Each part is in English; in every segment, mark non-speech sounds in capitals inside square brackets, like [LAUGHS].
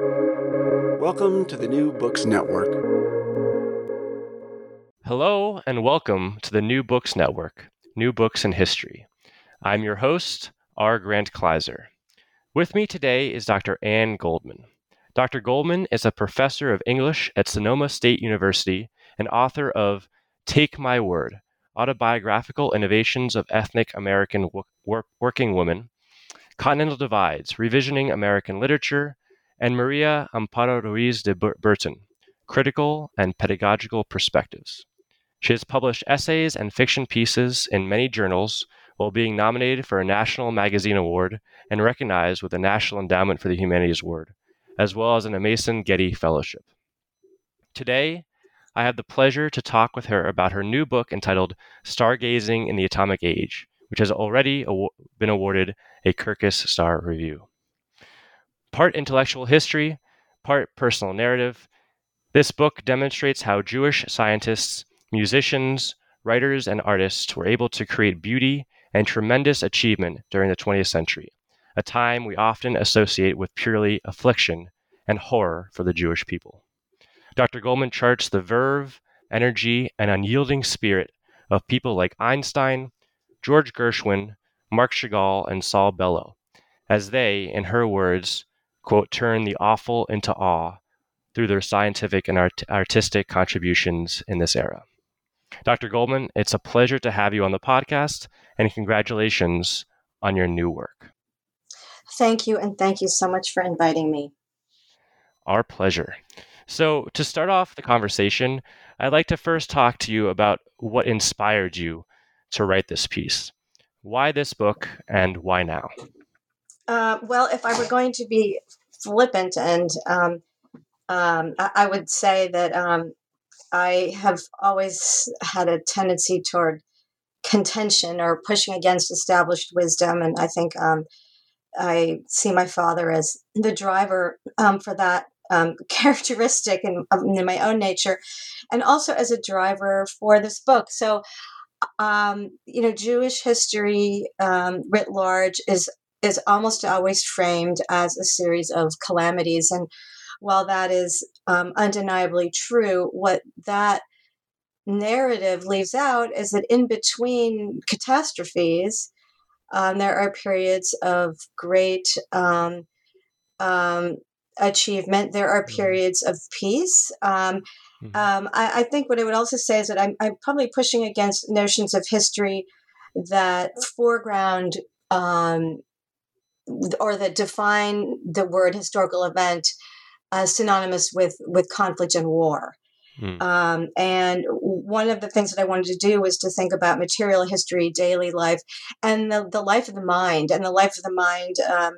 Welcome to the New Books Network. Hello, and welcome to the New Books Network, New Books in History. I'm your host, R. Grant Kleiser. With me today is Dr. Anne Goldman. Dr. Goldman is a professor of English at Sonoma State University and author of Take My Word Autobiographical Innovations of Ethnic American Working Women, Continental Divides Revisioning American Literature, and Maria Amparo Ruiz de Burton Critical and Pedagogical Perspectives. She has published essays and fiction pieces in many journals while being nominated for a National Magazine Award and recognized with the National Endowment for the Humanities Award, as well as an Mason Getty Fellowship. Today, I have the pleasure to talk with her about her new book entitled Stargazing in the Atomic Age, which has already been awarded a Kirkus Star Review. Part intellectual history, part personal narrative, this book demonstrates how Jewish scientists, musicians, writers, and artists were able to create beauty and tremendous achievement during the 20th century, a time we often associate with purely affliction and horror for the Jewish people. Dr. Goldman charts the verve, energy, and unyielding spirit of people like Einstein, George Gershwin, Marc Chagall, and Saul Bellow, as they, in her words, quote, turn the awful into awe through their scientific and art- artistic contributions in this era. Dr. Goldman, it's a pleasure to have you on the podcast, and congratulations on your new work. Thank you, and thank you so much for inviting me. Our pleasure. So, to start off the conversation, I'd like to first talk to you about what inspired you to write this piece. Why this book, and why now? Uh, well, if I were going to be flippant, and um, um, I, I, would say that um, I have always had a tendency toward contention or pushing against established wisdom, and I think um, I see my father as the driver um, for that um, [LAUGHS] characteristic in, in, my own nature, and also as a driver for this book. So, you know, Jewish history writ large is is almost always framed as a series of calamities, and while that is um, undeniably true, what that narrative leaves out is that in between catastrophes, um, there are periods of great um, um, achievement. There are mm-hmm. periods of peace. Um, mm-hmm. um, I, I, think what I would also say is that I'm, I'm, probably pushing against notions of history that foreground um, or that define the word historical event as synonymous with with conflict and war. Mm. Um, and one of the things that I wanted to do was to think about material history, daily life, and the, the life of the mind. And the life of the mind um,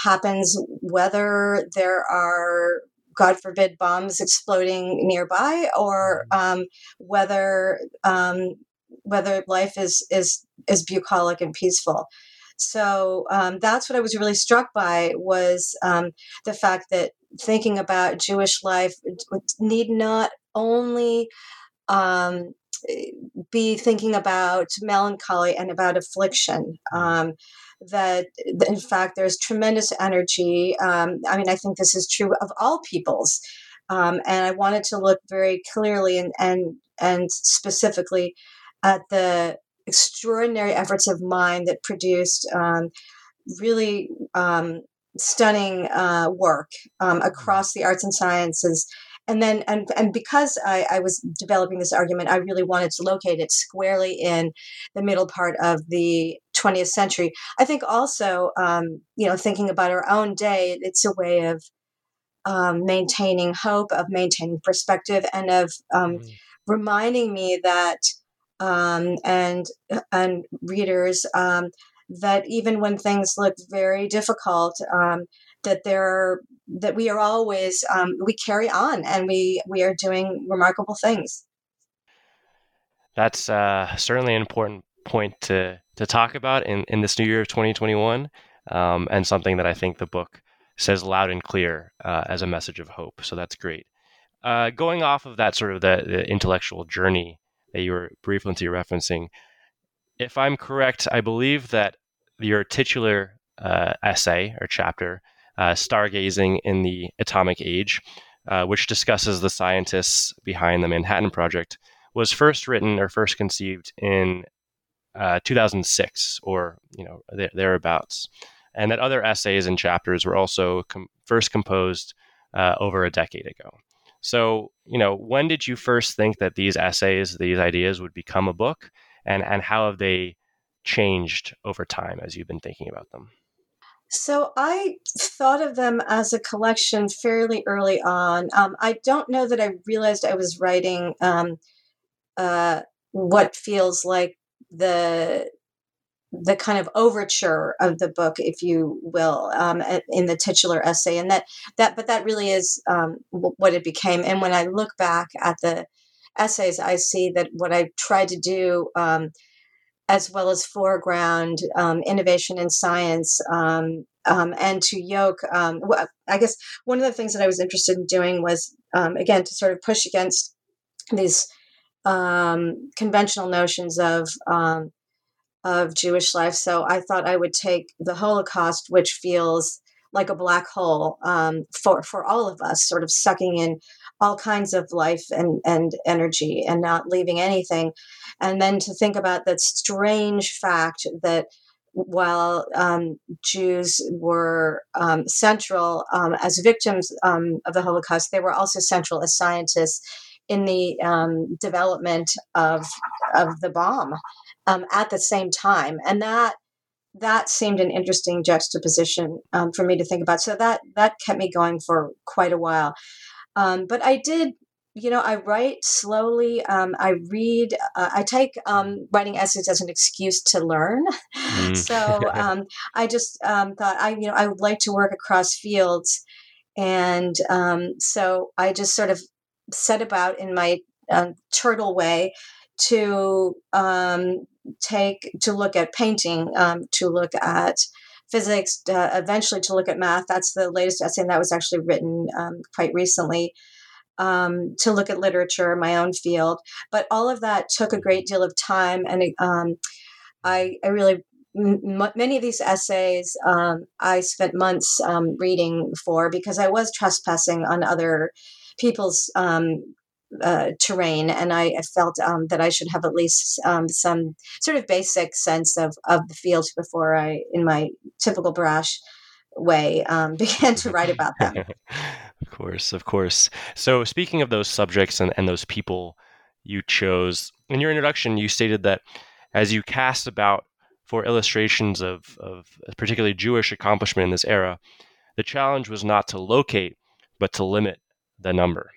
happens whether there are God forbid, bombs exploding nearby, or mm-hmm. um, whether um, whether life is is is bucolic and peaceful. So um, that's what I was really struck by was um, the fact that thinking about Jewish life need not only um, be thinking about melancholy and about affliction. Um, that in fact there's tremendous energy. Um, I mean, I think this is true of all peoples. Um, and I wanted to look very clearly and, and, and specifically at the extraordinary efforts of mine that produced um, really um, stunning uh, work um, across the arts and sciences and then and and because I, I, was developing this argument, I really wanted to locate it squarely in the middle part of the 20th century. I think also, um, you know, thinking about our own day, it's a way of um, maintaining hope, of maintaining perspective, and of um, mm. reminding me that um, and and readers um, that even when things look very difficult, um, that there that we are always um, we carry on and we we are doing remarkable things. That's uh, certainly an important point to to talk about in in this new year of 2021, um, and something that I think the book says loud and clear uh, as a message of hope. So that's great. Uh, going off of that sort of the, the intellectual journey that you were briefly referencing, if I'm correct, I believe that your titular uh, essay or chapter uh, Stargazing in the Atomic Age, uh, which discusses the scientists behind the Manhattan Project, was first written or first conceived in uh, 2006 or you know thereabouts, and that other essays and chapters were also com- first composed uh, over a decade ago. So, you know, when did you first think that these essays, these ideas would become a book, and and how have they changed over time as you've been thinking about them? So I thought of them as a collection fairly early on. Um, I don't know that I realized I was writing um, uh, what feels like the the kind of overture of the book, if you will, um, in the titular essay, and that that but that really is um, what it became. And when I look back at the essays, I see that what I tried to do, um, as well as foreground um, innovation in science, um, um, and to yoke. I guess one of the things that I was interested in doing was again to sort of push against these conventional notions of of Jewish life. So I thought I would take the Holocaust, which feels like a black hole um, for for all of us, sort of sucking in all kinds of life and and energy and not leaving anything, and then to think about that strange fact that while um, Jews were um, central um, as victims um, of the Holocaust, they were also central as scientists in the um, development of of the bomb um, at the same time, and that that seemed an interesting juxtaposition um, for me to think about. So that that kept me going for quite a while. Um, but I did, you know, I write slowly. Um, I read. Uh, I take um, writing essays as an excuse to learn. [LAUGHS] Mm. so [LAUGHS] um, I just um, thought I, you know, I would like to work across fields, and so I just sort of set about in my uh, turtle way to um, take to look at painting, um, to look at physics, uh, eventually to look at math. That's the latest essay, and that was actually written um, quite recently. Um, to look at literature, my own field, but all of that took a great deal of time, and um, I, I really m- many of these essays um, I spent months um, reading for because I was trespassing on other people's um, uh, terrain, and I, felt um, that I should have at least um, some sort of basic sense of, of the field before I, in my typical brash way, um, [LAUGHS] began to write about them. [LAUGHS] of course, of course. So, speaking of those subjects and, and those people you chose, in your introduction, you stated that as you cast about for illustrations of, of particularly Jewish accomplishment in this era, the challenge was not to locate, but to limit the number.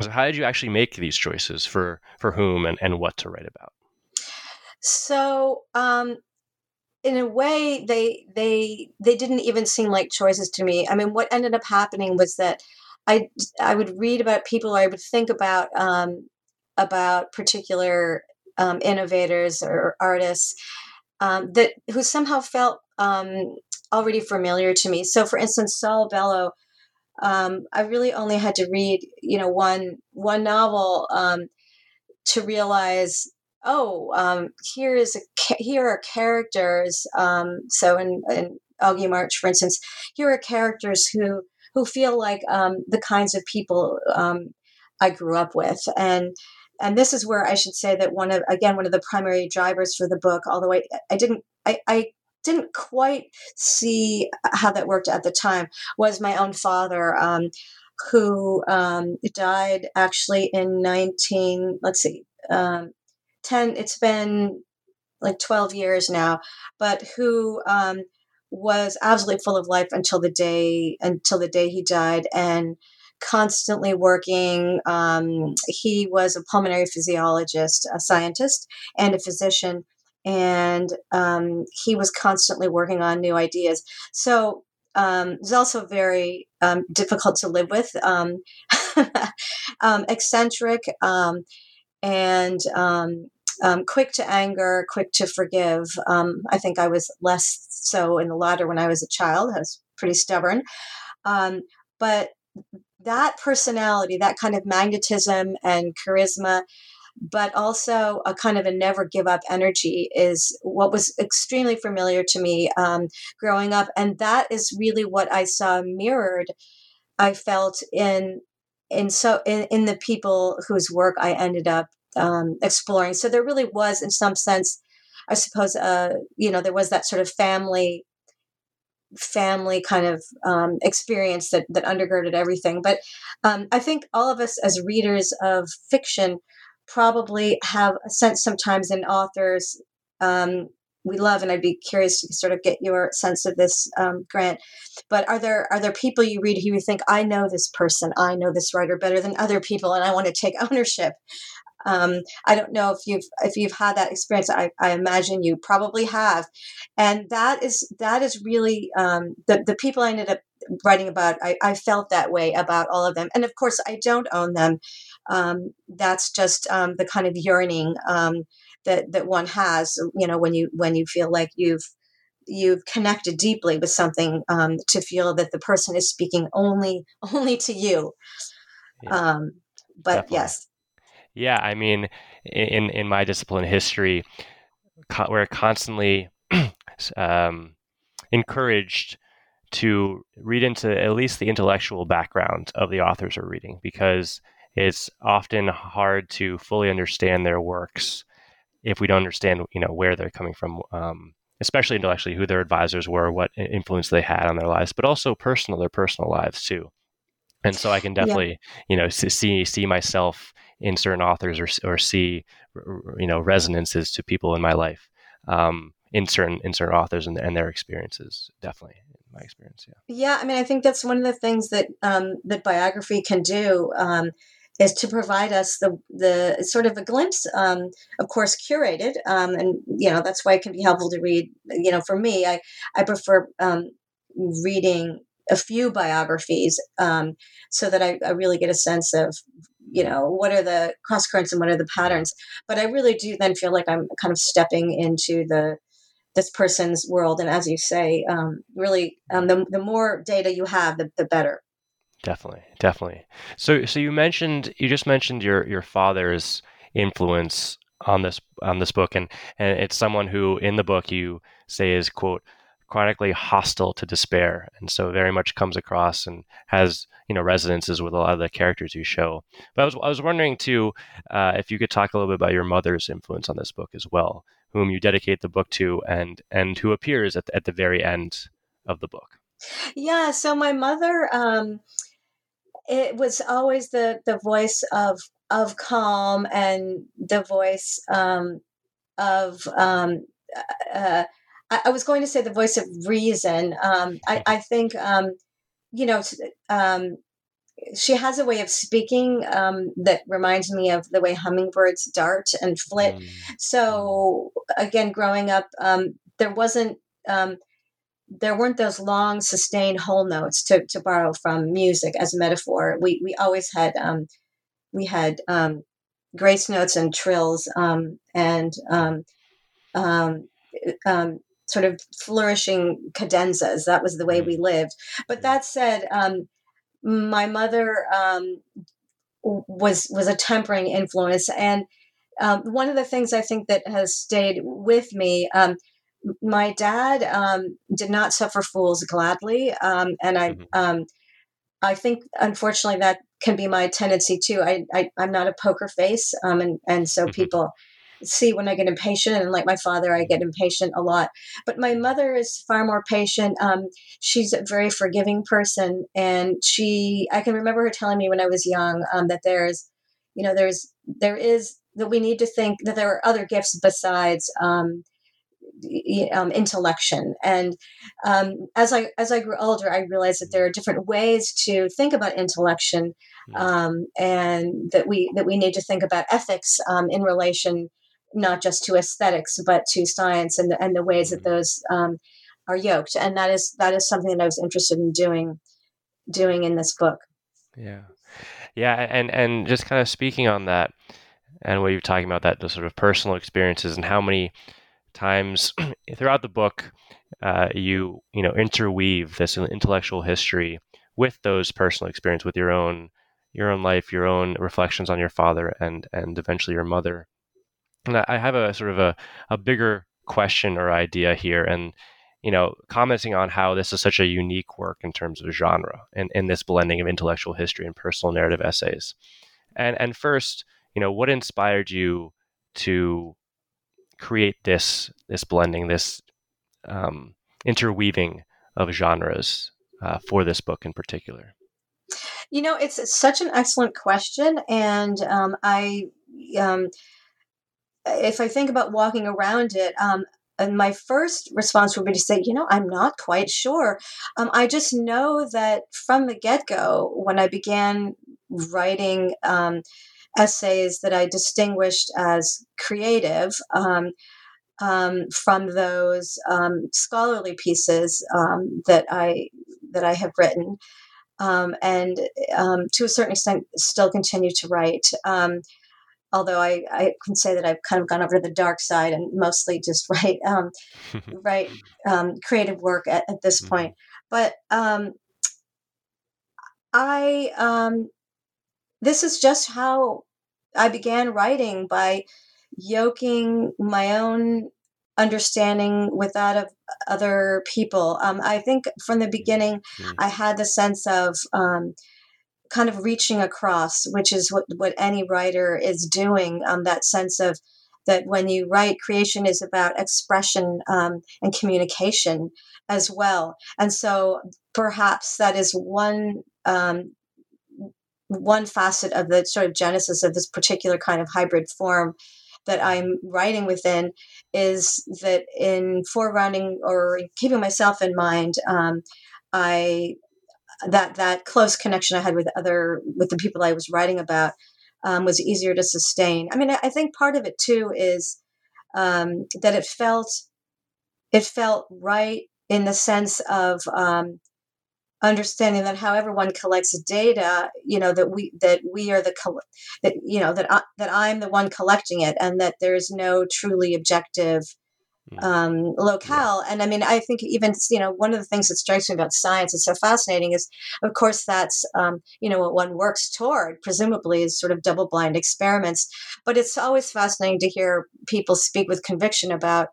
So how did you actually make these choices for for whom and, and what to write about? So um, in a way they they they didn't even seem like choices to me. I mean what ended up happening was that I I would read about people or I would think about um, about particular um, innovators or artists um, that who somehow felt um, already familiar to me. So for instance, Saul Bellow um, I really only had to read, you know, one one novel um, to realize, oh, um, here is a here are characters. Um, so in, in Augie March, for instance, here are characters who who feel like um, the kinds of people um, I grew up with, and and this is where I should say that one of again one of the primary drivers for the book, although I I didn't I, I didn't quite see how that worked at the time was my own father um, who um, died actually in 19 let's see um, 10 it's been like 12 years now but who um, was absolutely full of life until the day until the day he died and constantly working um, he was a pulmonary physiologist a scientist and a physician and um, he was constantly working on new ideas. So um, it was also very um, difficult to live with, um, [LAUGHS] um, eccentric, um, and quick to anger, quick to forgive. I think I was less so in the latter when I was a child. I was pretty stubborn, but that personality, that kind of magnetism and charisma, but also a kind of a never give up energy is what was extremely familiar to me um, growing up. And that is really what I saw mirrored, I felt in. In so in, in the people whose work I ended up um, exploring, so there really was, in some sense, I suppose, uh, you know, there was that sort of family family kind of um, experience that that undergirded everything. But um, I think all of us as readers of fiction probably have a sense sometimes in authors um, we love, and I'd be curious to sort of get your sense of this, um, Grant. But are there are there people you read who you think I know this person, I know this writer better than other people, and I want to take [LAUGHS] ownership um, I don't know if you've if you've had that experience. I, I imagine you probably have, and that is that is really um, the the people I ended up writing about. I, I felt that way about all of them, and of course I don't own them. Um, that's just um, the kind of yearning um, that that one has. You know, when you when you feel like you've you've connected deeply with something um, to feel that the person is speaking only [LAUGHS] only to you. Yeah, um, but definitely. yes, yeah, I mean, in in my discipline, history, we're constantly [CLEARS THROAT] um, encouraged to read into at least the intellectual background of the authors we're reading because it's often hard to fully understand their works if we don't understand, you know, where they're coming from. Um, especially intellectually, who their advisors were, what influence they had on their lives, but also personal, their personal lives too. And so I can definitely, yeah. you know, see see myself in certain authors or, or see you know resonances to people in my life um, in certain in certain authors and, and their experiences definitely in my experience yeah yeah i mean i think that's one of the things that um, that biography can do um, is to provide us the the sort of a glimpse um, of course curated um, and you know that's why it can be helpful to read you know for me i i prefer um, reading a few biographies um, so that I, I, really get a sense of you know what are the cross currents and what are the patterns. But i really do then feel like i'm kind of stepping into the this person's world and as you say um, really um, the, the more data you have the, the better definitely definitely so so you mentioned you just mentioned your your father's influence on this on this book and and it's someone who in the book you say is quote chronically hostile to despair, and so very much comes across and has you know resonances with a lot of the characters you show. But I was I was wondering too uh, if you could talk a little bit about your mother's influence on this book as well, whom you dedicate the book to, and and who appears at the, at the very end of the book. Yeah, so my mother, um, it was always the the voice of of calm and the voice um, of um, uh, I, I, was going to say the voice of reason. Um, I, I, think, um, you know, um, she has a way of speaking um, that reminds me of the way hummingbirds dart and flit. Mm. So again, growing up, um, there wasn't um, there weren't those long sustained whole notes to, to borrow from music as a metaphor. We we always had um, we had um, grace notes and trills um, and um, um, um sort of flourishing cadenzas. That was the way mm. we lived. But that said, um, my mother um, was was a tempering influence, and um, one of the things I think that has stayed with me. Um, my dad um, did not suffer fools gladly, um, and I, mm-hmm. I think unfortunately that can be my tendency too. I, I am not a poker face, and and so mm-hmm. people see when I get impatient. And like my father, I get impatient a lot. But my mother is far more patient. Um, she's a very forgiving person. And she, I can remember her telling me when I was young um, that there's, you know, there's, there is, that we need to think that there are other gifts besides um, um, intellection. And um, as I as I grew older, I realized that there are different ways to think about intellection, hmm. um, and that we that we need to think about ethics um, in relation not just to aesthetics but to science and the, and the ways that mm-hmm. those um, are yoked and that is that is something that I was interested in doing doing in this book yeah yeah and and just kind of speaking on that and what you're talking about that the sort of personal experiences and how many times [CLEARS THROAT] throughout the book uh, you you know interweave this intellectual history with those personal experience with your own your own life, your own reflections on your father, and and eventually your mother. And I, I have a sort of a, a bigger question or idea here, and you know, commenting on how this is such a unique work in terms of genre and in this blending of intellectual history and personal narrative essays. And and first, you know, what inspired you to create this this blending, this um, interweaving of genres uh, for this book in particular? You know, it's such an excellent question, and um, I, um, if I think about walking around it, um, and my first response would be to say, you know, I'm not quite sure. Um, I just know that from the get go, when I began writing um, essays that I distinguished as creative, um, um, from those um, scholarly pieces um, that I that I have written, um, and um, to a certain extent, still continue to write. Um, although I, I can say that I've kind of gone over to the dark side and mostly just [LAUGHS] write write creative work at, at this mm-hmm. point. But I this is just how I began writing by yoking my own understanding with that of other people. Um, I think from the beginning, mm-hmm. I had the sense of um, kind of reaching across, which is what, what any writer is doing. Um, that sense of that when you write, creation is about expression um, and communication as well. And so perhaps that is one um, one facet of the sort of genesis of this particular kind of hybrid form that I'm writing within is that in foregrounding or keeping myself in mind, um, I that that close connection I had with other with the people I was writing about um, was easier to sustain. I mean, I, I think part of it too is um, that it felt it felt right in the sense of um, understanding that however one collects data you know that we that we are the that you know that I, that I'm the one collecting it and that there's no truly objective hmm. um, locale. And i mean i think even you know one of the things that strikes me about science is so fascinating is of course that's um, you know what one works toward presumably is sort of double blind experiments. But it's always fascinating to hear people speak with conviction about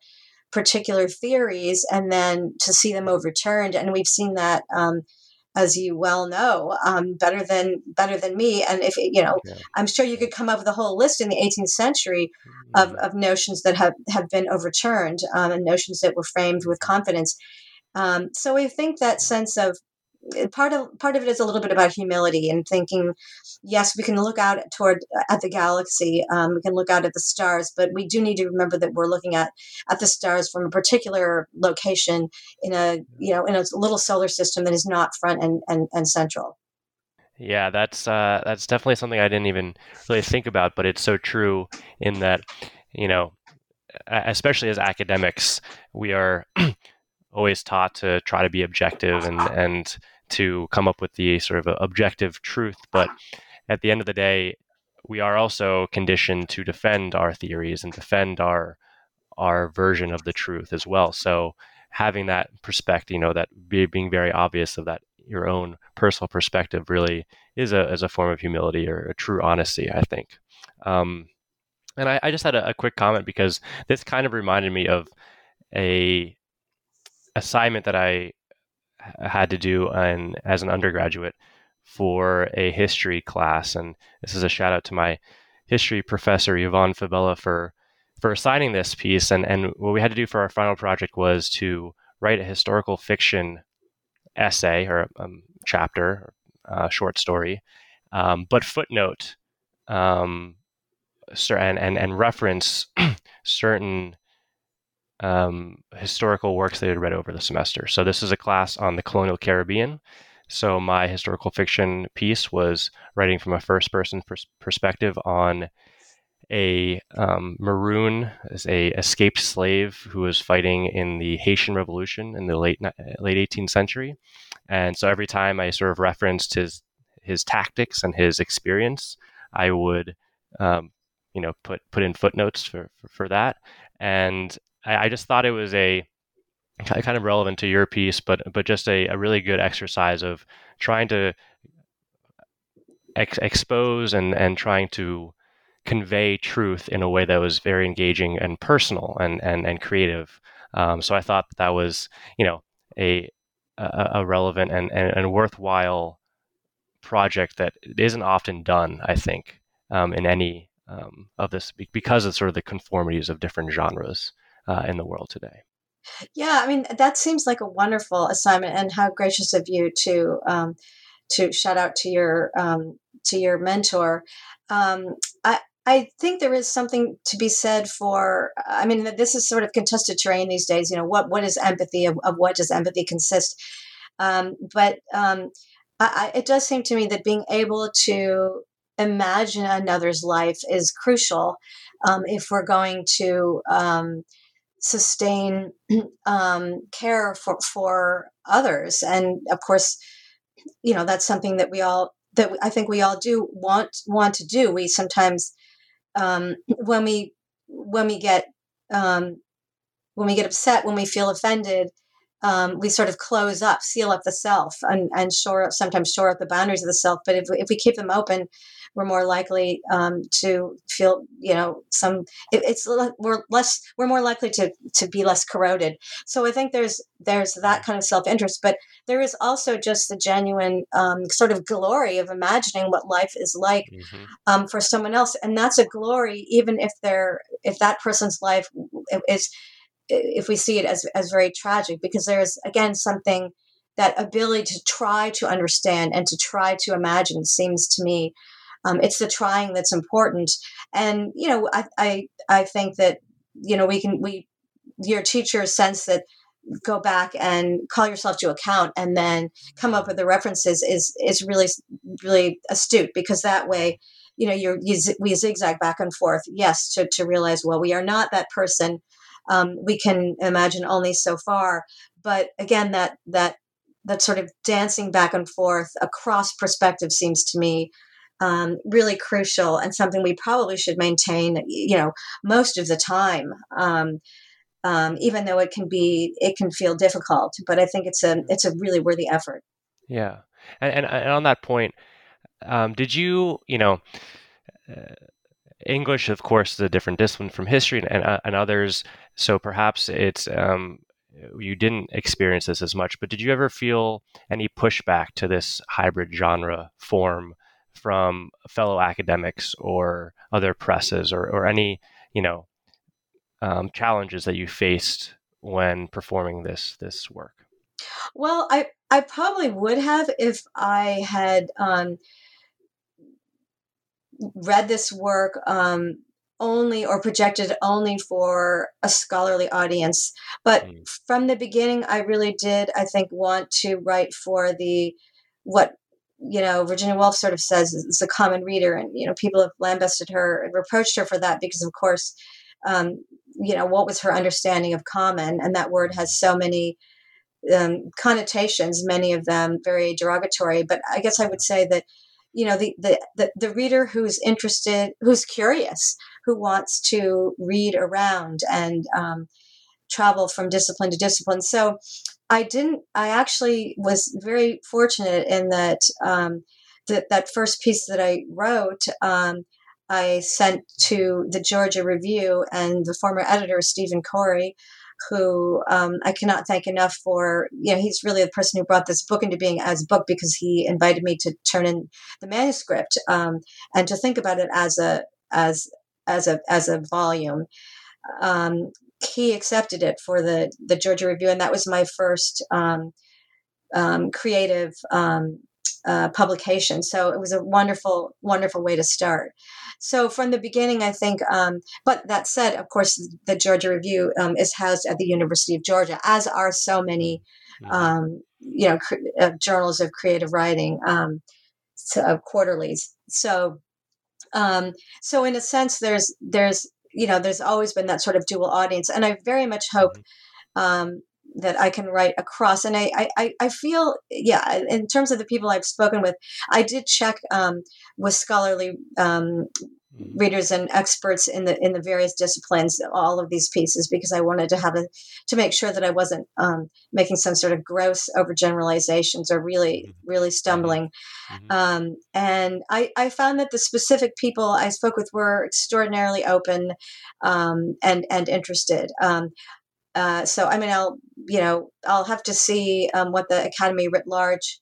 particular theories and then to see them overturned and we've seen that um, as you well know, um, better than better than me. And if you know, okay. I'm sure you could come up with a whole list in the 18th century of, mm-hmm. of notions that have have been overturned um, and notions that were framed with confidence. Um, so I think that sense of part of part of it is a little bit about humility and thinking yes we can look out toward at the galaxy um, we can look out at the stars but we do need to remember that we're looking at at the stars from a particular location in a you know in a little solar system that is not front and and, and central. Yeah that's uh, that's definitely something i didn't even really think about but it's so true in that you know especially as academics we are [CLEARS THROAT] always taught to try to be objective and and to come up with the sort of objective truth. But at the end of the day, we are also conditioned to defend our theories and defend our our version of the truth as well. So having that perspective, you know, that be, being very obvious of that your own personal perspective really is a is a form of humility or a true honesty, I think. Um, and I, I, just had a, a quick comment because this kind of reminded me of a assignment that I had to do an, as an undergraduate for a history class. And this is a shout out to my history professor, Yvonne Fabella, for, for assigning this piece. And, and what we had to do for our final project was to write a historical fiction essay or um, chapter, uh, short story, um, but footnote um, and, and, and reference [CLEARS THROAT] certain um, historical works they had read over the semester. So this is a class on the colonial Caribbean. So my historical fiction piece was writing from a first-person pers- perspective on a um, maroon, a escaped slave who was fighting in the Haitian Revolution in the late late 18th century. And so every time I sort of referenced his his tactics and his experience, I would um, you know put put in footnotes for, for, for that. And I, I just thought it was a kind of relevant to your piece, but but just a, a really good exercise of trying to ex- expose and and trying to convey truth in a way that was very engaging and personal and and and creative. Um, so I thought that was you know a a, a relevant and, and, and worthwhile project that isn't often done. I think um, in any um, of this because of sort of the conformities of different genres uh, in the world today. Yeah, I mean that seems like a wonderful assignment, and how gracious of you to um, to shout out to your um, to your mentor. Um, I I think there is something to be said for. I mean, this is sort of contested terrain these days. You know, what what is empathy? Of, of what does empathy consist? Um, but um, I, it does seem to me that being able to imagine another's life is crucial um, if we're going to sustain um, care for for others. And of course, you know that's something that we all that I think we all do want want to do. We sometimes um, when we when we get um, when we get upset, when we feel offended, um, we sort of close up, seal up the self, and, and shore up, sometimes shore up the boundaries of the self. But if, if we keep them open, we're more likely um, to feel, you know, some. It, it's we're less, we're more likely to to be less corroded. So I think there's there's that kind of self interest, but there is also just the genuine um, sort of glory of imagining what life is like mm-hmm. Um, for someone else, and that's a glory, even if they're if that person's life is if we see it as, as very tragic because there's again something that ability to try to understand and to try to imagine seems to me um, it's the trying that's important and you know I, I i think that you know we can we your teachers sense that go back and call yourself to account and then come up with the references is is really really astute because that way you know you're you, we zigzag back and forth yes to, to realize well we are not that person um, we can imagine only so far. But again, that that that sort of dancing back and forth across perspective seems to me um, really crucial and something we probably should maintain. You know, most of the time. Um, um, even though it can be, it can feel difficult, but I think it's a it's a really worthy effort. Yeah, and and, and on that point, um, did you you know uh, English, of course, is a different discipline from history and, and, uh, and others. So perhaps it's um, you didn't experience this as much. But did you ever feel any pushback to this hybrid genre form from fellow academics or other presses, or, or any you know um, challenges that you faced when performing this this work? Well, I I probably would have if I had. Um, read this work um, only or projected only for a scholarly audience. But mm. from the beginning, I really did, I think, want to write for the what you know Virginia Woolf sort of says is a common reader, and you know people have lambasted her and reproached her for that because, of course, um, you know what was her understanding of common, and that word has so many. Um, connotations, many of them very derogatory, but I guess I would say that you know the, the the the reader who's interested who's curious who wants to read around and um, travel from discipline to discipline so i didn't i actually was very fortunate in that um, that that first piece that i wrote um, i sent to the georgia review and the former editor stephen corey who um, I cannot thank enough for. You know, he's really the person who brought this book into being as a book because he invited me to turn in the manuscript um, and to think about it as a as as a as a volume. Um, he accepted it for the the Georgia Review, and that was my first um, um, creative um, uh, publication. So it was a wonderful, wonderful way to start. So from the beginning, I think, um, but that said, of course, the Georgia Review um, is housed at the University of Georgia, as are so many, mm-hmm. um, you know, cr- uh, journals of creative writing, um, so, uh, quarterlies. So, um, so in a sense, there's there's you know there's always been that sort of dual audience, and I very much hope. Mm-hmm. Um, that I can write across. And I, I, I feel, yeah, in terms of the people I've spoken with, I did check um, with scholarly um, readers and experts in the in the various disciplines all of these pieces because I wanted to have a to make sure that I wasn't um, making some sort of gross overgeneralizations or really mm-hmm. really stumbling. Mm-hmm. Um, and I, I found that the specific people I spoke with were extraordinarily open um, and and interested. Um, uh, so I mean, I'll you know I'll have to see um, what the Academy writ large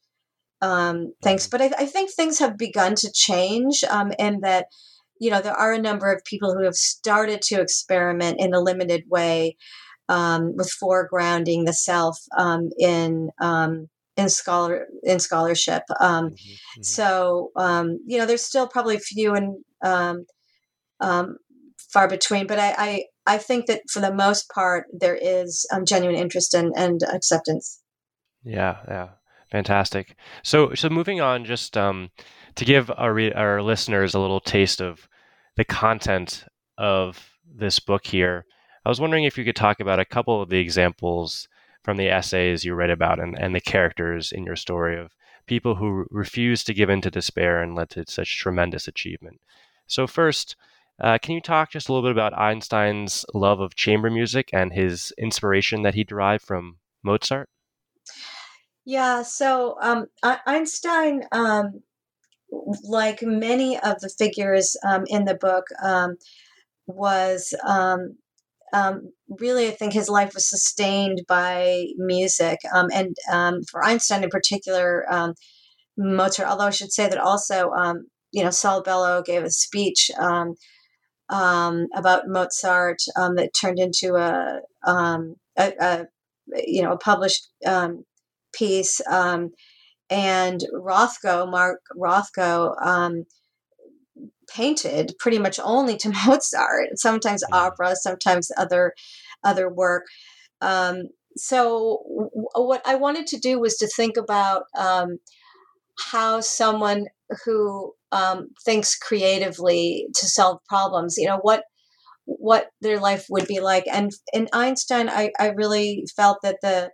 um, thinks, mm-hmm. but I, I, think things have begun to change, um, and that you know, there are a number of people who have started to experiment in a limited way um, with foregrounding the self um, in um, in scholar in scholarship. Um, mm-hmm, mm-hmm. So um, you know, there's still probably few and um, far between, but I, I, I think that for the most part there is genuine interest and, and acceptance. Yeah, yeah, fantastic. So so moving on, just to give our re- our listeners a little taste of the content of this book here, I was wondering if you could talk about a couple of the examples from the essays you read about and, and the characters in your story of people who refused to give in to despair and led to such tremendous achievement. So, first, uh, can you talk just a little bit about Einstein's love of chamber music and his inspiration that he derived from Mozart? Yeah, so um, Einstein um, like many of the figures um, in the book, um, was um, um, really, I think his life was sustained by music. Um, and for Einstein in particular, Mozart, although I should say that also, you know, Saul Bellow gave a speech about Mozart that turned into a, a, a, you know, a published piece. And Rothko, Mark Rothko, um, painted pretty much only to [LAUGHS] Mozart. Sometimes opera, sometimes other other work. Um, so w- what I wanted to do was to think about um, how someone who um, thinks creatively to solve problems, you know, what what their life would be like. And in Einstein, I, I really felt that the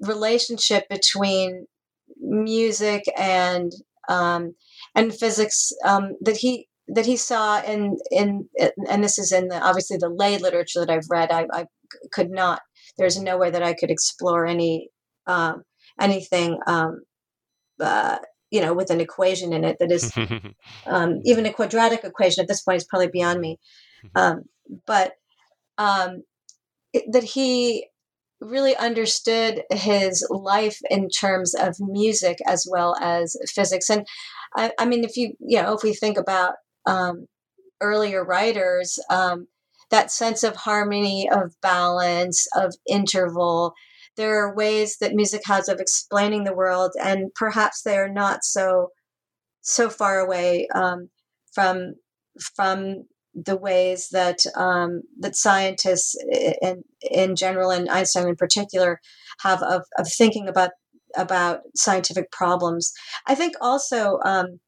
relationship between music and um, and physics um, that he that he saw in in and this is in the obviously the lay literature that I've read. I, I could not. There's no way that I could explore any um, anything um, uh, you know with an equation in it that is [LAUGHS] um, even a quadratic equation at this point is probably beyond me. [LAUGHS] Um, but um, it, that he really understood his life in terms of music as well as physics. And I, I mean, if you, you know, if we think about um, earlier writers, um, that sense of harmony, of balance, of interval, there are ways that music has of explaining the world, and perhaps they are not so so far away um, from from the ways that um, that scientists in in general and Einstein in particular have of, of thinking about about scientific problems. I think also, um,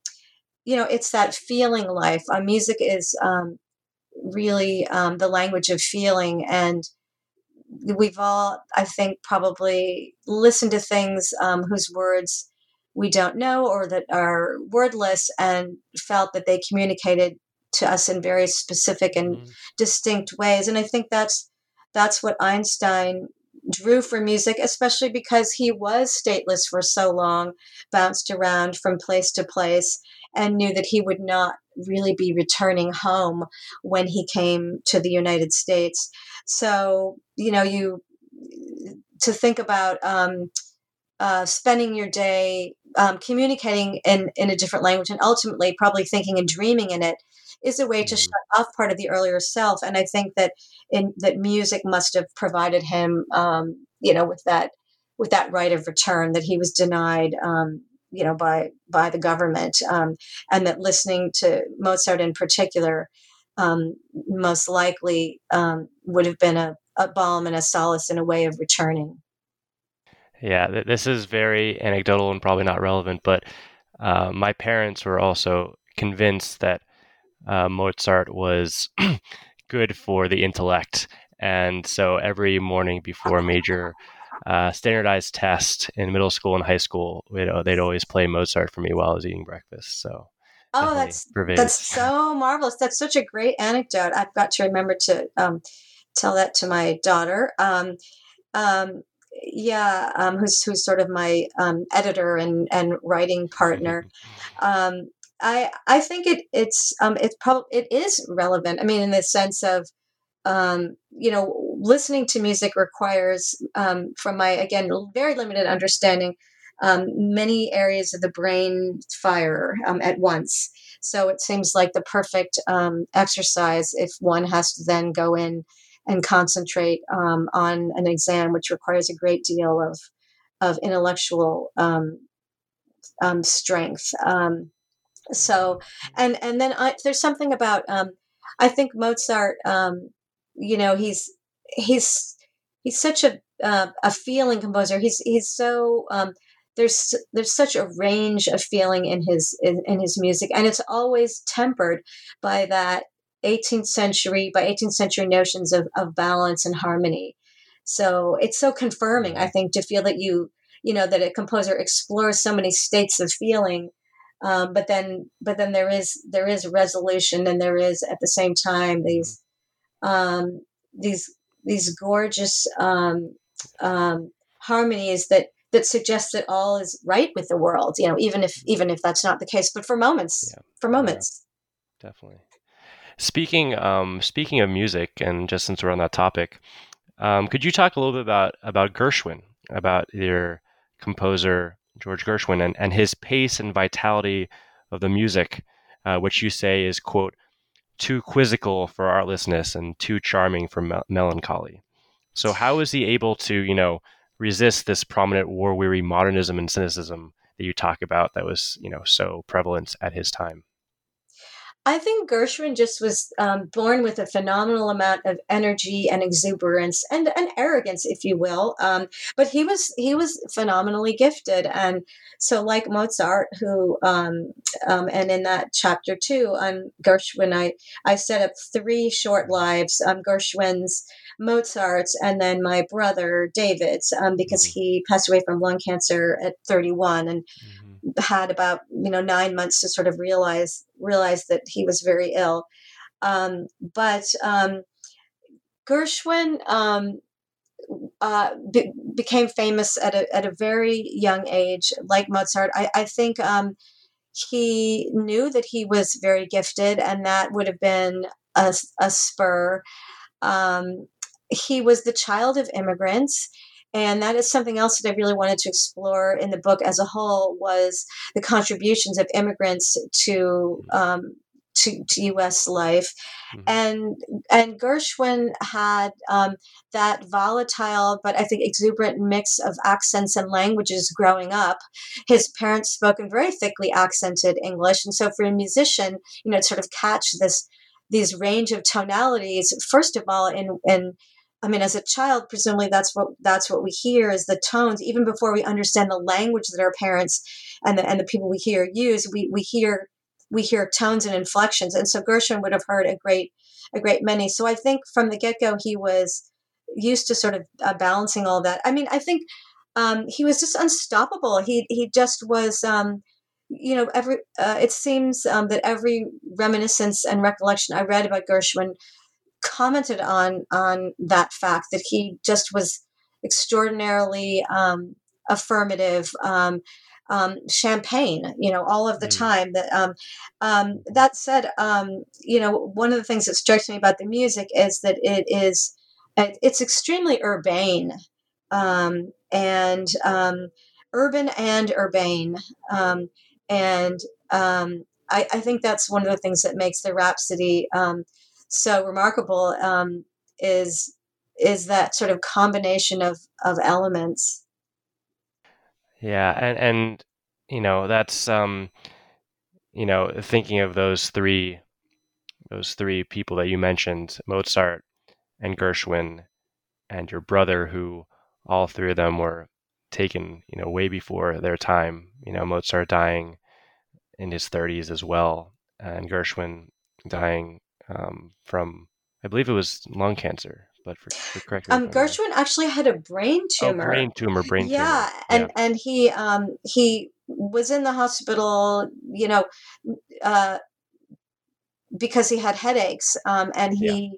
you know, it's that feeling life. Uh, music is um, really um, the language of feeling, and we've all, I think, probably listened to things um, whose words we don't know or that are wordless and felt that they communicated to us in very specific and mm. distinct ways. And I think that's that's what Einstein drew for music, especially because he was stateless for so long, bounced around from place to place, and knew that he would not really be returning home when he came to the United States. So, you know, you to think about um, uh, spending your day um, communicating in, in a different language and ultimately probably thinking and dreaming in it is a way to mm-hmm. shut off part of the earlier self. And I think that in that music must have provided him, um, you know, with that with that right of return that he was denied, um, you know, by by the government, um, and that listening to Mozart in particular um, most likely um, would have been a, a balm and a solace and a way of returning. Yeah, this is very anecdotal and probably not relevant, but uh, my parents were also convinced that uh, Mozart was [CLEARS THROAT] good for the intellect. And so every morning before a major uh, standardized test in middle school and high school, you know, they'd always play Mozart for me while I was eating breakfast. So Oh, that's that's so marvelous. That's such a great anecdote. I've got to remember to um, tell that to my daughter. Um, um, yeah, um, who's who's sort of my um, editor and and writing partner. [LAUGHS] Um, I I think it it's um, it's probably it is relevant. I mean, in the sense of um, you know, listening to music requires, um, from my again very limited understanding, um, many areas of the brain fire um, at once. So it seems like the perfect um, exercise if one has to then go in and concentrate um, on an exam, which requires a great deal of of intellectual strength. So, and and then I, there's something about um, I think Mozart Um, you know he's he's he's such a uh, a feeling composer. He's he's so um, there's there's such a range of feeling in his in, in, his music, and it's always tempered by that 18th century by 18th century notions of of balance and harmony. So it's so confirming, I think, to feel that you you know that a composer explores so many states of feeling. Um, but then, but then there is there is resolution, and there is at the same time these um, these these gorgeous um, um, harmonies that that suggest that all is right with the world. You know, even if even if that's not the case, but for moments, yeah. for moments, yeah. definitely. Speaking um, speaking of music, and just since we're on that topic, um, could you talk a little bit about about Gershwin, about your composer George Gershwin, and, and his pace and vitality of the music, uh, which you say is quote too quizzical for artlessness and too charming for me- melancholy. So how is he able to, you know, resist this prominent war-weary modernism and cynicism that you talk about that was, you know, so prevalent at his time? I think Gershwin just was um, born with a phenomenal amount of energy and exuberance and, and arrogance, if you will. Um, but he was he was phenomenally gifted, and so like Mozart, who um, um and in that chapter two on Gershwin, I I set up three short lives: um, Gershwin's, Mozart's, and then my brother David's, um, because mm-hmm. he passed away from lung cancer at 31, and. Mm-hmm had about you know nine months to sort of realize realize that he was very ill. Um, but um, Gershwin um, uh, be- became famous at a, at a very young age, like Mozart. I, I think um, he knew that he was very gifted, and that would have been a, a spur. Um, he was the child of immigrants and that is something else that i really wanted to explore in the book as a whole was the contributions of immigrants to um, to, to U.S. life, mm-hmm. and and Gershwin had um, that volatile but I think exuberant mix of accents and languages growing up. His parents spoke in very thickly accented English, and so for a musician, you know, to sort of catch this these range of tonalities, first of all in in I mean, as a child, presumably that's what that's what we hear is the tones. Even before we understand the language that our parents and the and the people we hear use, we we hear we hear tones and inflections. And so Gershwin would have heard a great a great many. So I think from the get go he was used to sort of uh, balancing all that. I mean, I think um, he was just unstoppable. He he just was. Um, you know, every uh, it seems um, that every reminiscence and recollection I read about Gershwin commented on on that fact that he just was extraordinarily um, affirmative. Um, um, champagne, you know, all of the mm. time. That um, um, that said, um, you know, one of the things that strikes me about the music is that it is it's extremely urbane um, and um, urban and urbane, um, and um, I, I, think that's one of the things that makes the Rhapsody um, so remarkable um, is is that sort of combination of of elements. Yeah, and and you know that's um, you know thinking of those three those three people that you mentioned, Mozart and Gershwin and your brother, who all three of them were taken, you know, way before their time. You know, Mozart dying in his 30s as well, and Gershwin dying um, from I believe it was lung cancer. But for, for correct um, Gershwin actually had a brain oh, tumor. Oh, brain tumor, brain yeah, tumor. and yeah. and he um he was in the hospital. You know, uh, because he had headaches, um, and he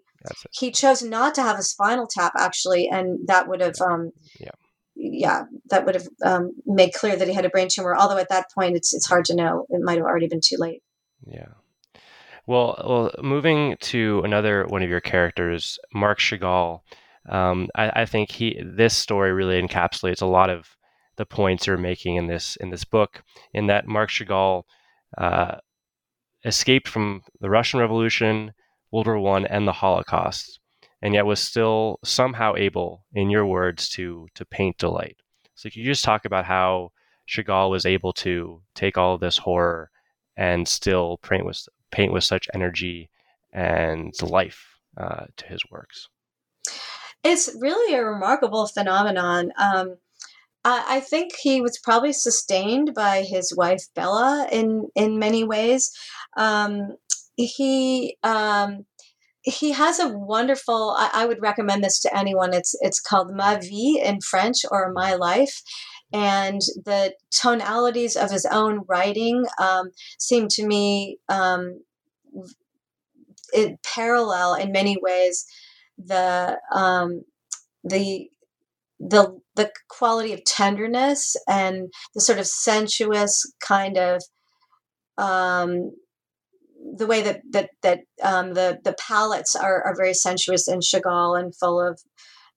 he chose not to have a spinal tap actually, and that would have um, yeah yeah, that would have um, made clear that he had a brain tumor. Although at that point, it's it's hard to know. It might have already been too late. Yeah. Well, well, moving to another one of your characters, Marc Chagall. Um, I, I, think he this story really encapsulates a lot of the points you're making in this in this book. In that Marc Chagall uh, escaped from the Russian Revolution, World War One, and the Holocaust, and yet was still somehow able, in your words, to to paint delight. So could you just talk about how Chagall was able to take all this horror and still paint with paint with such energy and life uh, to his works? It's really a remarkable phenomenon. Um, I, think he was probably sustained by his wife Bella in in many ways. Um, he um, he has a wonderful I, I, would recommend this to anyone it's it's called ma vie in french or my life and the tonalities of his own writing um, seem to me um, it parallel in many ways the um, the the the quality of tenderness and the sort of sensuous kind of um, the way that that that um, the the palettes are are very sensuous in Chagall and full of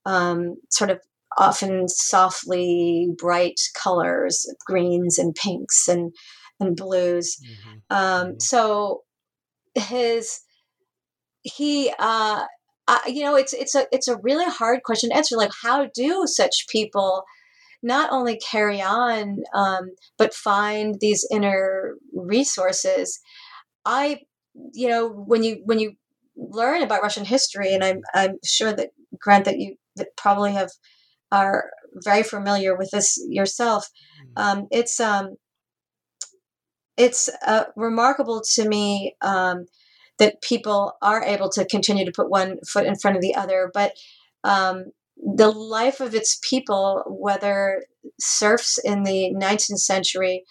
um, sort of often softly bright colors, greens and pinks and and blues. Mm-hmm. Um, mm-hmm. so his he uh, uh, you know it's it's a it's a really hard question to answer. Like how do such people not only carry on um, but find these inner resources? I, you know, when you when you learn about Russian history, and I'm I'm sure that Grant that you that probably have are very familiar with this yourself. Mm. Um, it's um, it's uh, remarkable to me um, that people are able to continue to put one foot in front of the other, but um, the life of its people, whether serfs in the 19th century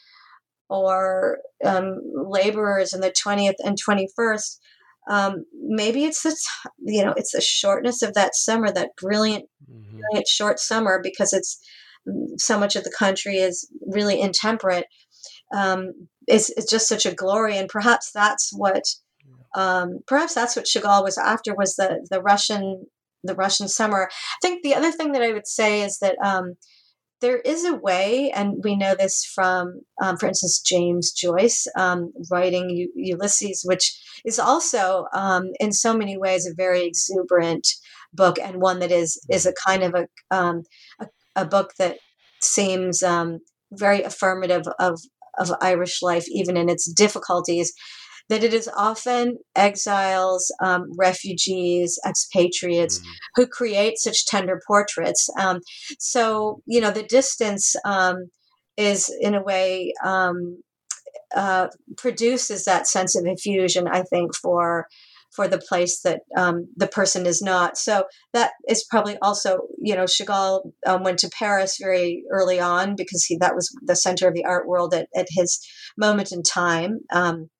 or um, laborers in the 20th and 21st um, maybe it's the you know it's the shortness of that summer that brilliant mm-hmm. brilliant short summer because it's mm, so much of the country is really intemperate um, it's, it's just such a glory and perhaps that's what um, perhaps that's what Chagall was after was the the Russian the Russian summer. I think the other thing that I would say is that um, there is a way, and we know this from, um, for instance, James Joyce um, writing U- Ulysses, which is also, um, in so many ways, a very exuberant book and one that is is a kind of a um, a, a, book that seems um, very affirmative of of Irish life, even in its difficulties that it is often exiles, um, refugees, expatriates mm-hmm. who create such tender portraits. Um, so, you know, the distance um, is in a way um, uh, produces that sense of effusion, I think, for for the place that um, the person is not. So that is probably also, you know, Chagall um, went to Paris very early on because he that was the center of the art world at, at his moment in time. Um,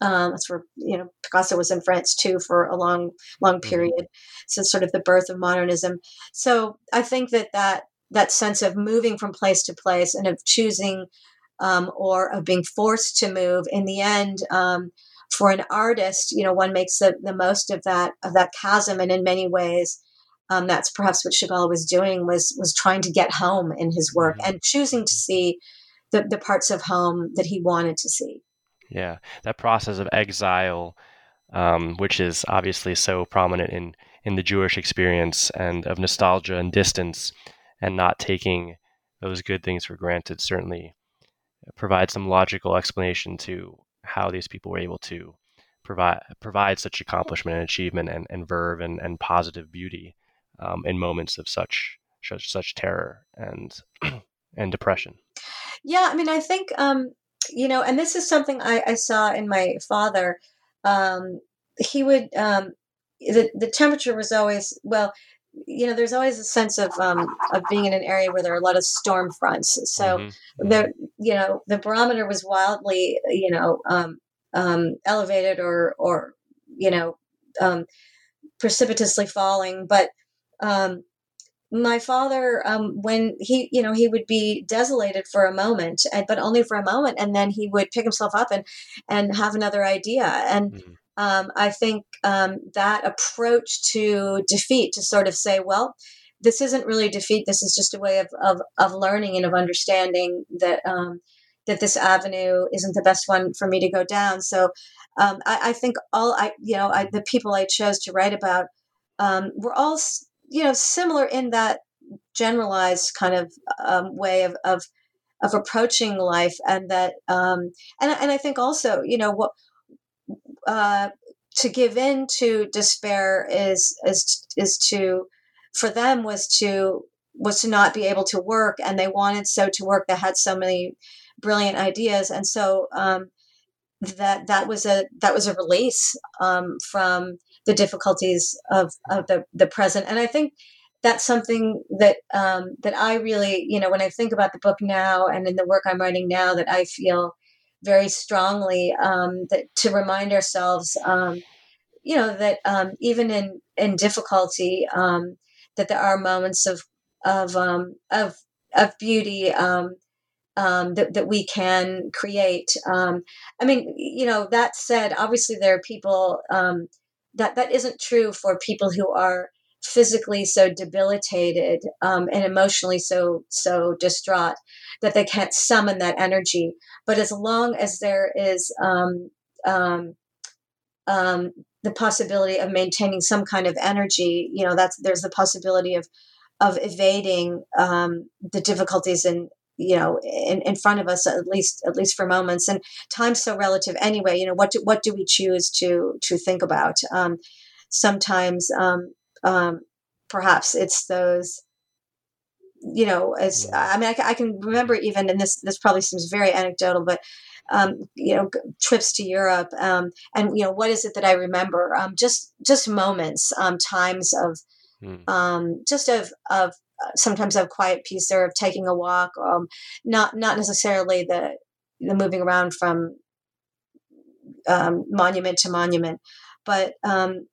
um, that's where you know Picasso was in France too for a long, long mm-hmm. period since sort of the birth of modernism. So I think that that that sense of moving from place to place and of choosing um, or of being forced to move in the end um, for an artist, you know, one makes the, the most of that of that chasm, and in many ways. Um, that's perhaps what Chagall was doing was was trying to get home in his work mm-hmm. and choosing to see the, the parts of home that he wanted to see. Yeah, that process of exile, um, which is obviously so prominent in in the Jewish experience, and of nostalgia and distance, and not taking those good things for granted, certainly provides some logical explanation to how these people were able to provide provide such accomplishment and achievement and, and verve and, and positive beauty um, in moments of such such such terror and [CLEARS THROAT] and depression. Yeah, I mean, I think um, you know, and this is something I, I saw in my father. Um, he would um, the the temperature was always well. You know, there's always a sense of um, of being in an area where there are a lot of storm fronts. So mm-hmm. the you know the barometer was wildly you know um, um, elevated or or you know um, precipitously falling. But um, my father, um, when he you know he would be desolated for a moment, but only for a moment, and then he would pick himself up and and have another idea. And mm-hmm. Um, I think um, that approach to defeat to sort of say, well, this isn't really defeat. This is just a way of, of, of learning and of understanding that um, that this avenue isn't the best one for me to go down. So um, I, I, think all I, you know, I, the people I chose to write about um, were all, you know, similar in that generalized kind of um, way of, of, of approaching life, and that, um, and and I think also, you know, what uh, to give in to despair is is is to for them was to was to not be able to work and they wanted so to work they had so many brilliant ideas. And so um, that that was a that was a release um, from the difficulties of, of the, the present and i think that's something that um, that i really you know when i think about the book now and in the work i'm writing now that i feel very strongly um, that to remind ourselves um, you know that um, even in in difficulty um, that there are moments of of um, of of beauty that that we can create. I mean, you know, that said, obviously there are people that that isn't true for people who are physically so debilitated um, and emotionally so so distraught that they can't summon that energy. But as long as there is um, um, um, the possibility of maintaining some kind of energy, you know, that's there's the possibility of of evading um, the difficulties in you know in, in front of us at least at least for moments and time's so relative anyway you know what do, what do we choose to to think about? Um, sometimes um, um, perhaps it's those you know as i mean I, I, can remember even and this this probably seems very anecdotal but um, you know trips to europe um, and you know what is it that i remember? Um, just just moments um, times of mm. just of of sometimes of quiet peace or of taking a walk um, not not necessarily the the moving around from monument to monument but um,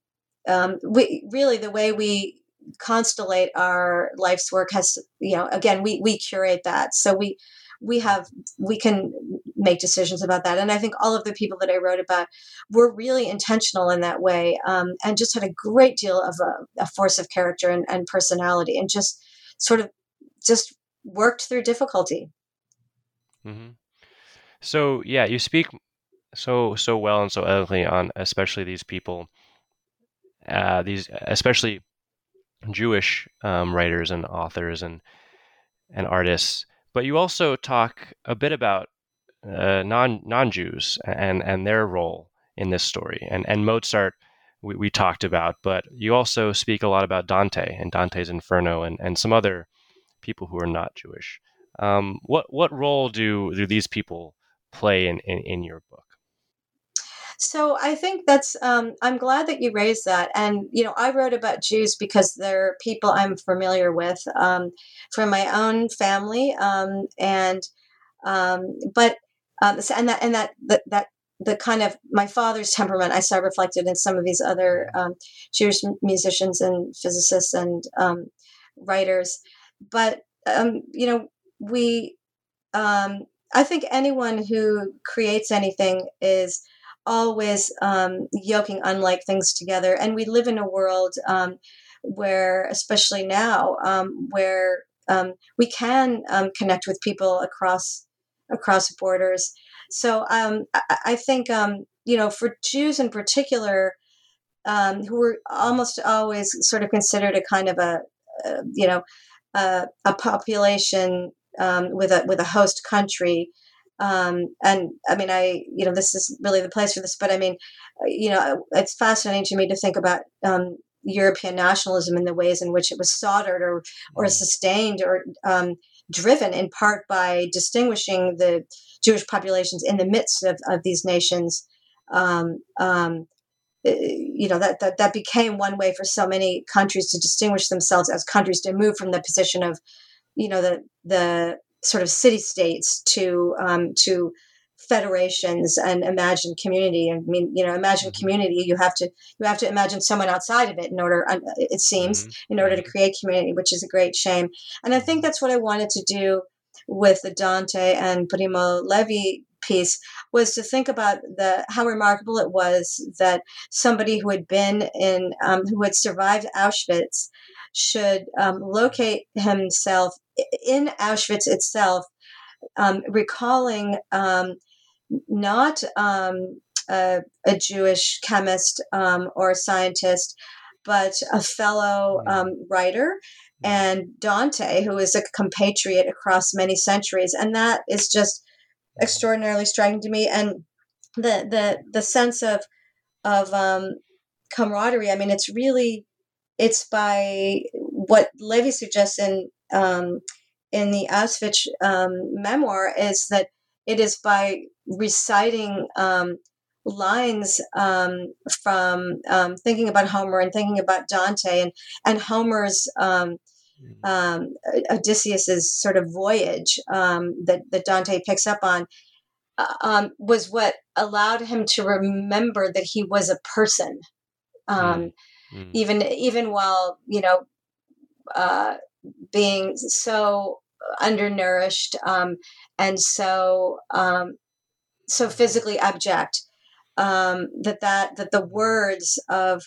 we really the way we constellate our life's work has you know again we we curate that. So we we have we can make decisions about that. And i think all of the people that i wrote about were really intentional in that way um, and just had a great deal of a, a force of character and, and, personality and just sort of just worked through difficulty mm-hmm. so yeah you speak so so well and so eloquently on especially these people uh, these especially Jewish um, writers and authors and and artists, but you also talk a bit about uh, non non Jews and and their role in this story. And and Mozart we, we talked about, but you also speak a lot about Dante and Dante's Inferno and and some other people who are not Jewish. Um, what what role do do these people play in, in, in your book? So I think that's, um, I'm glad that you raised that. And, you know, I wrote about Jews because they're people I'm familiar with um, from my own family. Um, and, um, but, um, and that, and that, that, that, the kind of my father's temperament I saw reflected in some of these other um, Jewish musicians and physicists and writers. But, you know, we, I think anyone who creates anything is always um, yoking unlike things together. And we live in a world um, where, especially now, um, where um, we can um, connect with people across across borders. So um, I, I, think you know, for Jews in particular, who were almost always sort of considered a kind of a, a you know a population with a with a host country. Um, and I mean, I, you know, this is really the place for this, but I mean, uh, you know, it's fascinating to me to think about um, European nationalism and the ways in which it was soldered or, or sustained or um, driven in part by distinguishing the Jewish populations in the midst of, of these nations. Um, um, uh, you know that, that that became one way for so many countries to distinguish themselves as countries to move from the position of you know the the sort of city states to um, to federations and imagined community. I mean, you know, imagine mm-hmm. community. You have to you have to imagine someone outside of it in order. It seems mm-hmm. in order to create community, which is a great shame. And I think that's what I wanted to do with the Dante and Primo Levi piece was to think about the how remarkable it was that somebody who had been in um, who had survived Auschwitz should um, locate himself in Auschwitz itself, um, recalling um, not um, a, a, Jewish chemist um, or scientist, but a fellow mm. writer and Dante, who is a compatriot across many centuries. And that is just extraordinarily striking to me. And the the the sense of of um, camaraderie. I mean, it's really it's by what Levi suggests in um, in the Auschwitz um, memoir is that it is by reciting um, lines um, from um, thinking about Homer and thinking about Dante and and Homer's um, mm. um, Odysseus's sort of voyage um, that that Dante picks up on uh, um, was what allowed him to remember that he was a person, mm. Mm. even even while you know uh, being so undernourished and so so physically abject um, that that that the words of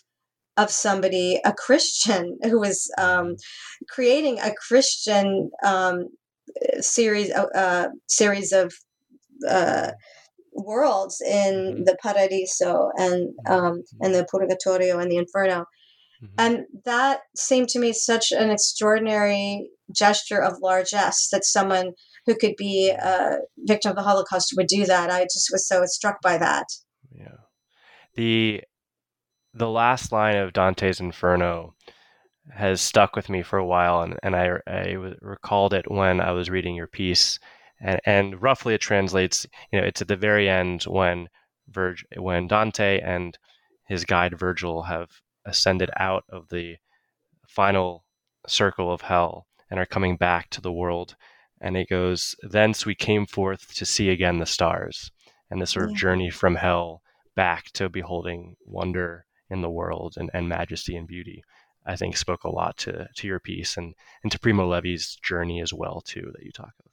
of somebody, a Christian [LAUGHS] who was um, creating a Christian um, series uh, uh, series of uh, worlds in mm-hmm. the Paradiso and um, and the Purgatorio and the Inferno. Mm-hmm. And that seemed to me such an extraordinary gesture of largesse that someone who could be a victim of the Holocaust would do that. I just was so struck by that Yeah. the the last line of Dante's Inferno has stuck with me for a while, and, and I, I recalled it when I was reading your piece, and, and roughly it translates, you know, it's at the very end when Virg- when Dante and his guide Virgil have ascended out of the final circle of hell and are coming back to the world, and it goes, thence we came forth to see again the stars, and this sort of journey from hell back to beholding wonder in the world and, and majesty and beauty, I think spoke a lot to, to your piece and, and to Primo Levi's journey as well, too, that you talk of.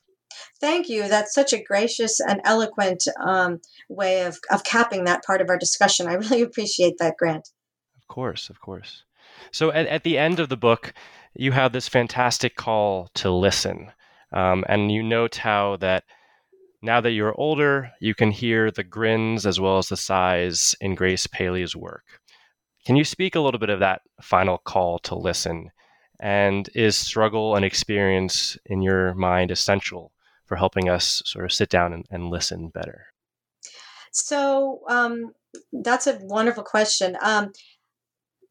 Thank you. That's such a gracious and eloquent um, way of, of capping that part of our discussion. I [LAUGHS] really appreciate that, Grant. Of course, of course. So at, at the end of the book, you have this fantastic call to listen. Um, and you note how that now that you're older, you can hear the grins as well as the sighs in Grace Paley's work. Can you speak a little bit of that final call to listen? And is struggle and experience in your mind essential for helping us sort of sit down and, and listen better? So um, that's a wonderful question. Um,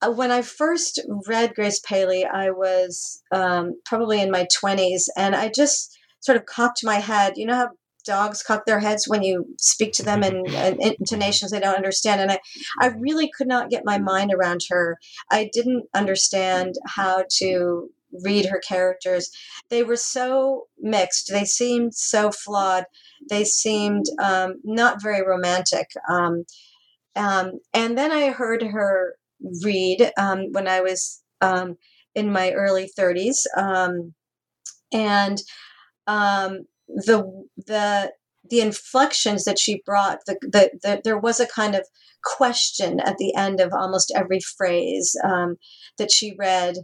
when I first read Grace Paley, I was um, probably in my 20s, and I just sort of cocked my head. You know how dogs cock their heads when you speak to them in, in [LAUGHS] intonations they don't understand. And I, I really could not get my mind around her. I didn't understand how to read her characters. They were so mixed. They seemed so flawed. They seemed um, not very romantic. Um, um, and then I heard her read um, when I was um, in my early 30s. Um, and the the the inflections that she brought the, the, the, there was a kind of question at the end of almost every phrase um, that she read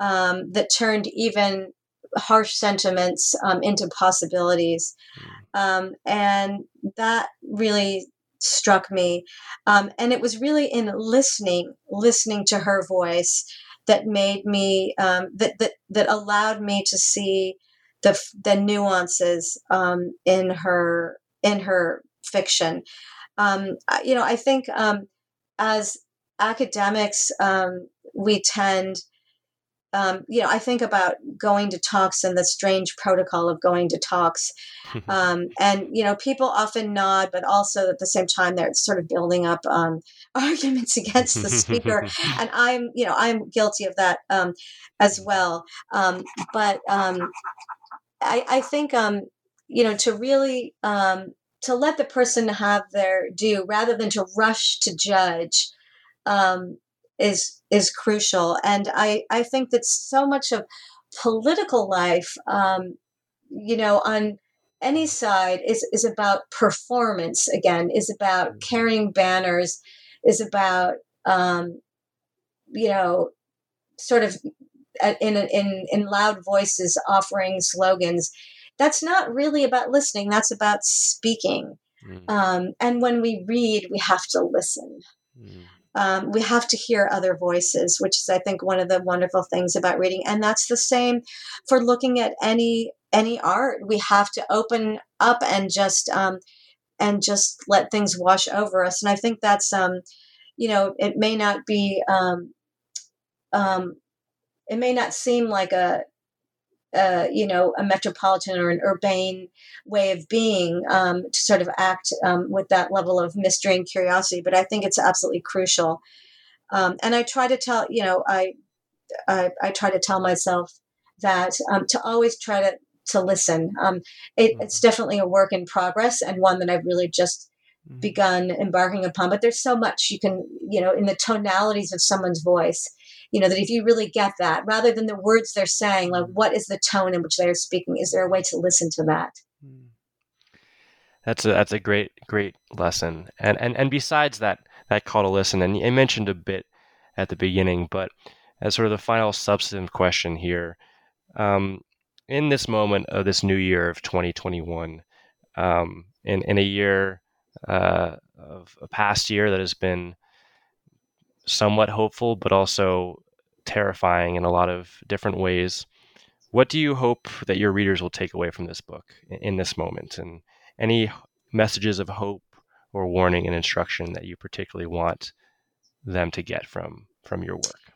um, that turned even harsh sentiments um, into possibilities hmm. um, and that really struck me um, and it was really in listening listening to her voice that made me um, that, that that allowed me to see the the nuances um, in her in her fiction. Um, you know, I think um, as academics, um, we tend, um, you know, I think about going to talks and the strange protocol of going to talks, [LAUGHS] um, and you know, people often nod, but also at the same time they're sort of building up [LAUGHS] arguments against the speaker, [LAUGHS] and I'm, you know, I'm guilty of that as well. but I, I think um, you know to really um, to let the person have their due rather than to rush to judge um, is is crucial. And I I think that so much of political life, um, you know, on any side is is about performance. Again, is about mm. carrying banners, is about um, you know, sort of in in in loud voices offering slogans that's not really about listening that's about speaking mm. um, and when we read we have to listen mm. Um, we have to hear other voices which is i think one of the wonderful things about reading. And that's the same for looking at any any art. We have to open up and just um, and just let things wash over us. And i think that's um you know it may not be um um it may not seem like a uh, you know, a metropolitan or an urbane way of being um, to sort of act um, with that level of mystery and curiosity. But I think it's absolutely crucial. Um, and I try to tell, you know, I, I, I try to tell myself that um, to always try to to listen. Um, it, it's mm-hmm. definitely a work in progress and one that I've really just mm-hmm. begun embarking upon. But there's so much you can, you know, in the tonalities of someone's voice you know that if you really get that rather than the words they're saying like what is the tone in which they're speaking? Is there a way to listen to that? Hmm. that's a that's a great great lesson. And and and besides that that call to listen and you mentioned a bit at the beginning but as sort of the final substantive question here um, in this moment of this new year of 2021 um, in in a year uh, of a past year that has been somewhat hopeful, but also terrifying in a lot of different ways. What do you hope that your readers will take away from this book in this moment? And any messages of hope or warning and instruction that you particularly want them to get from from your work?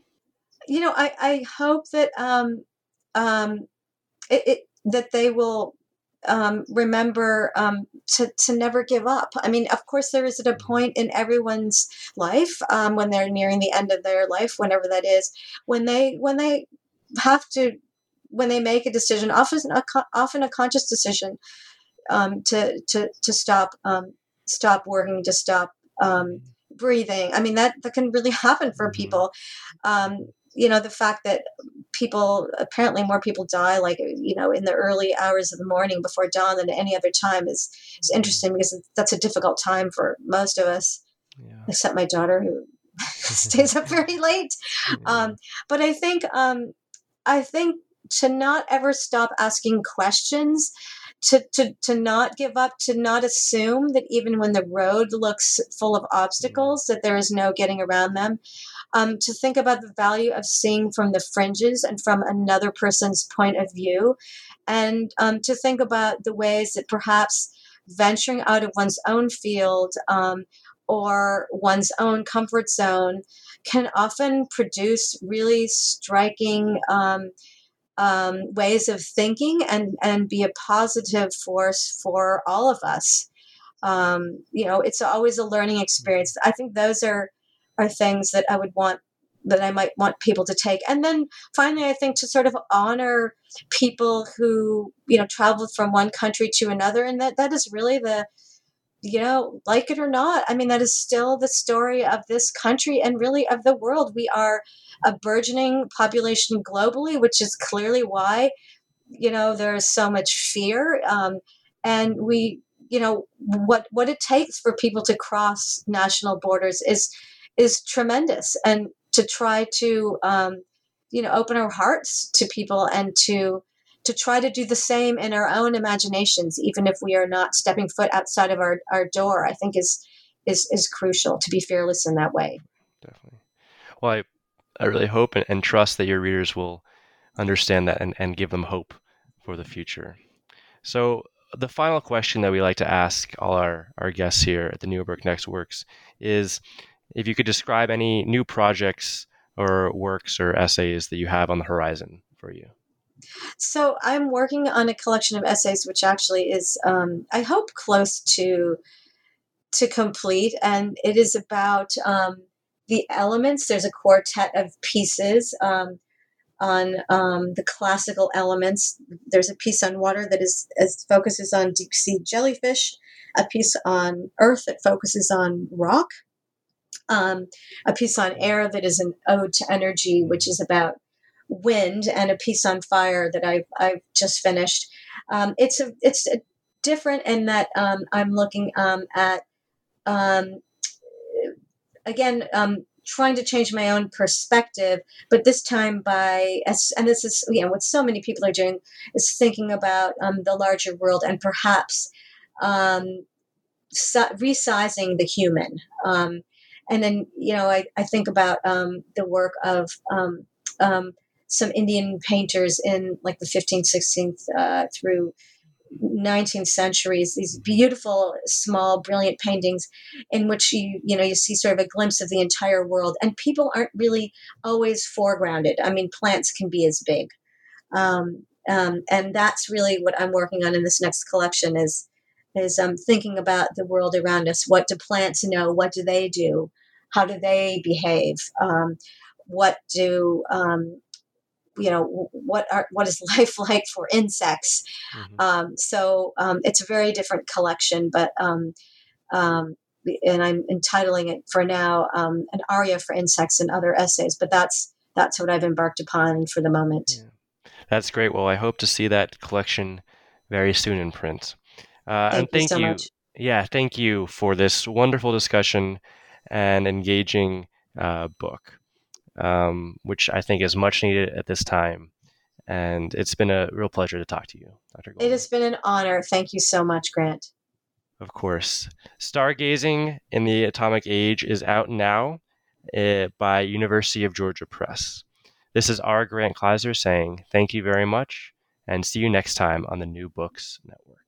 You know, I, I hope that um, um, it, it, that they will um, remember um, to, to never give up. I mean, of course, there is at a point in everyone's life um, when they're nearing the end of their life, whenever that is, when they when they have to when they make a decision, often a, often a conscious decision um, to to to stop um, stop working, to stop um, breathing. I mean, that that can really [LAUGHS] happen for mm-hmm. people you know the fact that people apparently more people die like you know in the early hours of the morning before dawn than any other time is is interesting because that's a difficult time for most of us yeah. except my daughter who [LAUGHS] stays up very [LAUGHS] late yeah. um, but i think um, i think to not ever stop asking questions to, to, to not give up, to not assume that even when the road looks full of obstacles, that there is no getting around them. Um, to think about the value of seeing from the fringes and from another person's point of view, and um, to think about the ways that perhaps venturing out of one's own field um, or one's own comfort zone can often produce really striking um, ways of thinking and and be a positive force for all of us. Um, you know, it's always a learning experience. I think those are are things that I would want that I might want people to take. And then finally, I think to sort of honor people who you know traveled from one country to another, and that that is really the you know, like it or not, I mean, that is still the story of this country and really of the world. We are a burgeoning population globally, which is clearly why, you know, there's so much fear. Um, and we, you know, what what it takes for people to cross national borders is is tremendous, and to try to, um, you know, open our hearts to people and to to try to do the same in our own imaginations, even if we are not stepping foot outside of our, our door, I think is is is crucial to be fearless in that way. Definitely. Well, I, I really hope and, and trust that your readers will understand that and, and give them hope for the future. So the final question that we like to ask all our, our guests here at the New Books Network is if you could describe any new projects or works or essays that you have on the horizon for you. So I'm working on a collection of essays, which actually is, um, I hope, close to to complete, and it is about um, the elements. There's a quartet of pieces um, on um, the classical elements. There's a piece on water that is as focuses on deep sea jellyfish. a piece on earth that focuses on rock, um, a piece on air that is an ode to energy, which is about wind, and a piece on fire that I've, I've just finished. Um, it's a it's a different in that um, I'm looking um, at um, again um, trying to change my own perspective, but this time by and this is you know what so many people are doing is thinking about um, the larger world and perhaps um, resizing the human. Um, and then you know I, I think about the work of some Indian painters in like the 15th, 16th uh, through 19th centuries these beautiful small brilliant paintings in which you you know you see sort of a glimpse of the entire world and people aren't really always foregrounded. I mean plants can be as big. Um, um, and that's really what i'm working on in this next collection is is um, thinking about the world around us. What do plants know? What do they do? How do they behave? Um, what do um, you know what are what is [LAUGHS] life like for insects? Mm-hmm. um, so um, it's a very different collection but um, um and i'm entitling it for now um, an aria for insects and other essays but that's that's what i've embarked upon for the moment. Yeah. that's great. Well i hope to see that collection very soon in print. Uh, thank and thank you, so you yeah thank you for this wonderful discussion and engaging uh, book um, which I think is much needed at this time. And it's been a real pleasure to talk to you, Dr. Goldman. It has been an honor. Thank you so much, Grant. Of course. Stargazing in the Atomic Age is out now uh, by University of Georgia Press. This is our Grant Kleiser saying thank you very much and see you next time on the New Books Network.